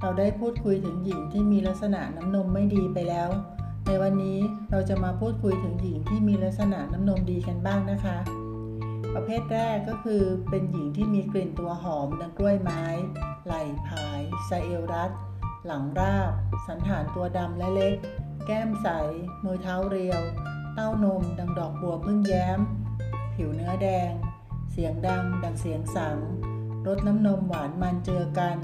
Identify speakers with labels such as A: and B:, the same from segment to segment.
A: เราได้พูดคุยถึงหญิงที่มีลักษณะน้ำนมไม่ดีไปแล้ว ในวันนี้เราจะมาพูดคุยถึงหญิงที่มีลักษณะน้ำนมดีกันบ้างนะคะ ประเภทแรกก็คือเป็นหญิงที่มีกลิ่นตัวหอมดังกล้วยไม้ ไหล่ผายไซเอลรัด หลังราบ สันฐานตัวดำและเล็ก แก้มใส มือเท้าเรียว เต้านม ดังดอกบัวพึ่งแย้ม ผิวเนื้อแดง เสียงดัง ดังเสียงสังรสน้ำนมหวานมันเจอกัน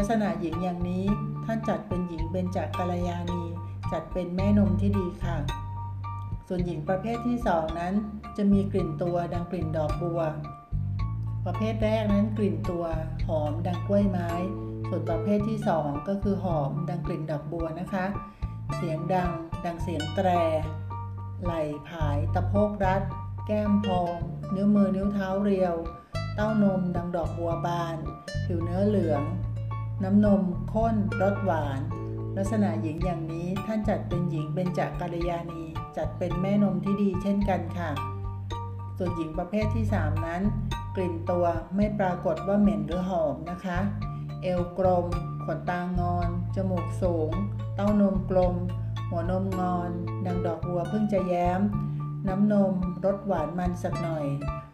A: ลักษณะหญิงอย่างนี้ท่านจัดเป็นหญิงเบญจกัลยาณีจัดเป็นแม่นมที่ดีค่ะ ส่วนหญิงประเภทที่สองนั้น จะมีกลิ่นตัวดังกลิ่นดอกบัว ประเภทแรกนั้นกลิ่นตัวหอมดังกล้วยไม้ ส่วนประเภทที่สองก็คือหอมดังกลิ่นดอกบัวนะคะ เสียงดังดังเสียงแตร ไหล่ผายตะโพกรัด แก้มพอง นิ้วมือนิ้วเท้าเรียว เต้านมดังดอกบัวบาน ผิวเนื้อเหลือง น้ำนมข้นรสหวาน ลักษณะหญิงอย่างนี้ท่านจัดเป็นหญิงเบญจกัลยาณีจัดเป็นแม่นมที่ดีเช่นกันค่ะ ส่วนหญิงประเภทที่ 3 นั้น กลิ่นตัวไม่ปรากฏว่าเหม็นหรือหอมนะคะ เอวกลม ขนตางอน จมูกสูง เต้านมกลม หัวนมงอน ดังดอกบัวเพิ่งจะแย้ม น้ำนมรสหวานมันสักหน่อย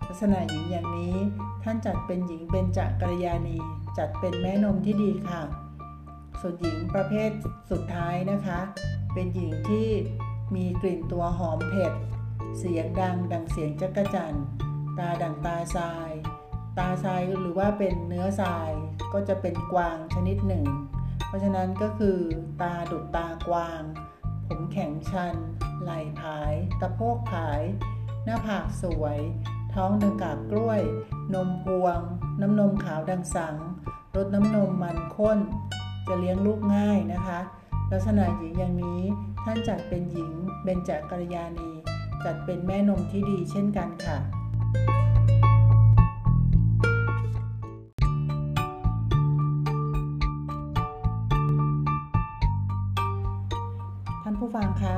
A: ลักษณะหญิงอย่างนี้ ท่านจัดเป็นหญิงเบญจกัลยาณีจัดเป็นแม่นมที่ดีค่ะ ส่วนหญิงประเภทสุดท้ายนะคะ เป็นหญิงที่มีกลิ่นตัวหอมเผ็ด เสียงดังดังเสียงจักระจันตาดังตาทราย ตาทรายหรือว่าเป็นเนื้อทราย ก็จะเป็นกวางชนิดหนึ่ง เพราะฉะนั้นก็คือตาดุดตากวาง ผมแข็งชัน ไหล่ผาย ตะโพกผาย หน้าผากสวย ท้องดังกาบกล้วย นมพวง น้ำนมขาวดังสัง รสน้ำนมมันข้น จะเลี้ยงลูกง่ายนะคะ ลักษณะหญิงอย่างนี้ท่านจัดเป็นหญิงเบญจกัลยาณี จัดเป็นแม่นมที่ดีเช่นกันค่ะานผู้ฟังคะ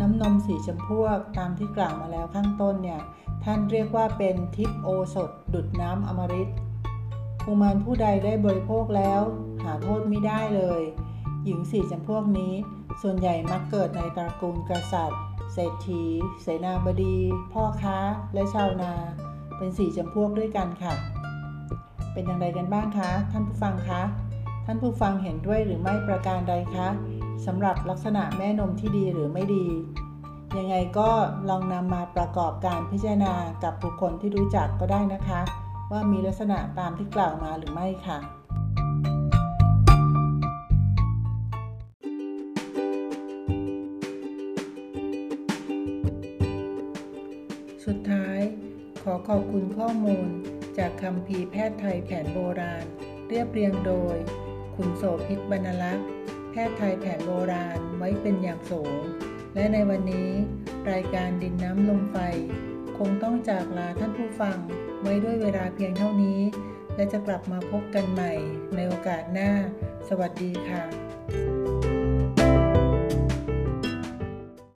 A: น้ำนมสีชมพูตามที่กล่าวมาแล้วข้างต้นเนี่ย ท่านเรียกว่าเป็นทิพโอสถ ดุดน้ำอมฤตภูมานผู้ใดได้บริโภคแล้ว หาโทษไม่ได้เลย หญิงสี่จำพวกนี้ ส่วนใหญ่มักเกิดในตระกูลกษัตริย์ เศรษฐี เสนาบดี พ่อค้า และชาวนา เป็นสี่จำพวกด้วยกันค่ะ เป็นอย่างไรกันบ้างคะ ท่านผู้ฟังคะ ท่านผู้ฟังเห็นด้วยหรือไม่ประการใดคะ สำหรับลักษณะแม่นมที่ดีหรือไม่ดี ยังไงก็ลองนำมาประกอบการพิจารณากับบุคคลที่รู้จักก็ได้นะคะ ว่ามีลักษณะตามที่กล่าวมาหรือไม่ค่ะสุดท้ายขอขอบคุณข้อมูล จากคำพีร์แพทย์ไทยแผนโบราณ เรียบเรียงโดย คุณโสภิตบรรลักษ์ พทย์ไทยแผนโบราณไว้เป็นอย่างสูง และในวันนี้ รายการดินน้ำลมไฟ คงต้องจากลาท่านผู้ฟังไว้ด้วยเวลาเพียงเท่านี้ และจะกลับมาพบกันใหม่ในโอกาสหน้า สวัสดีค่ะ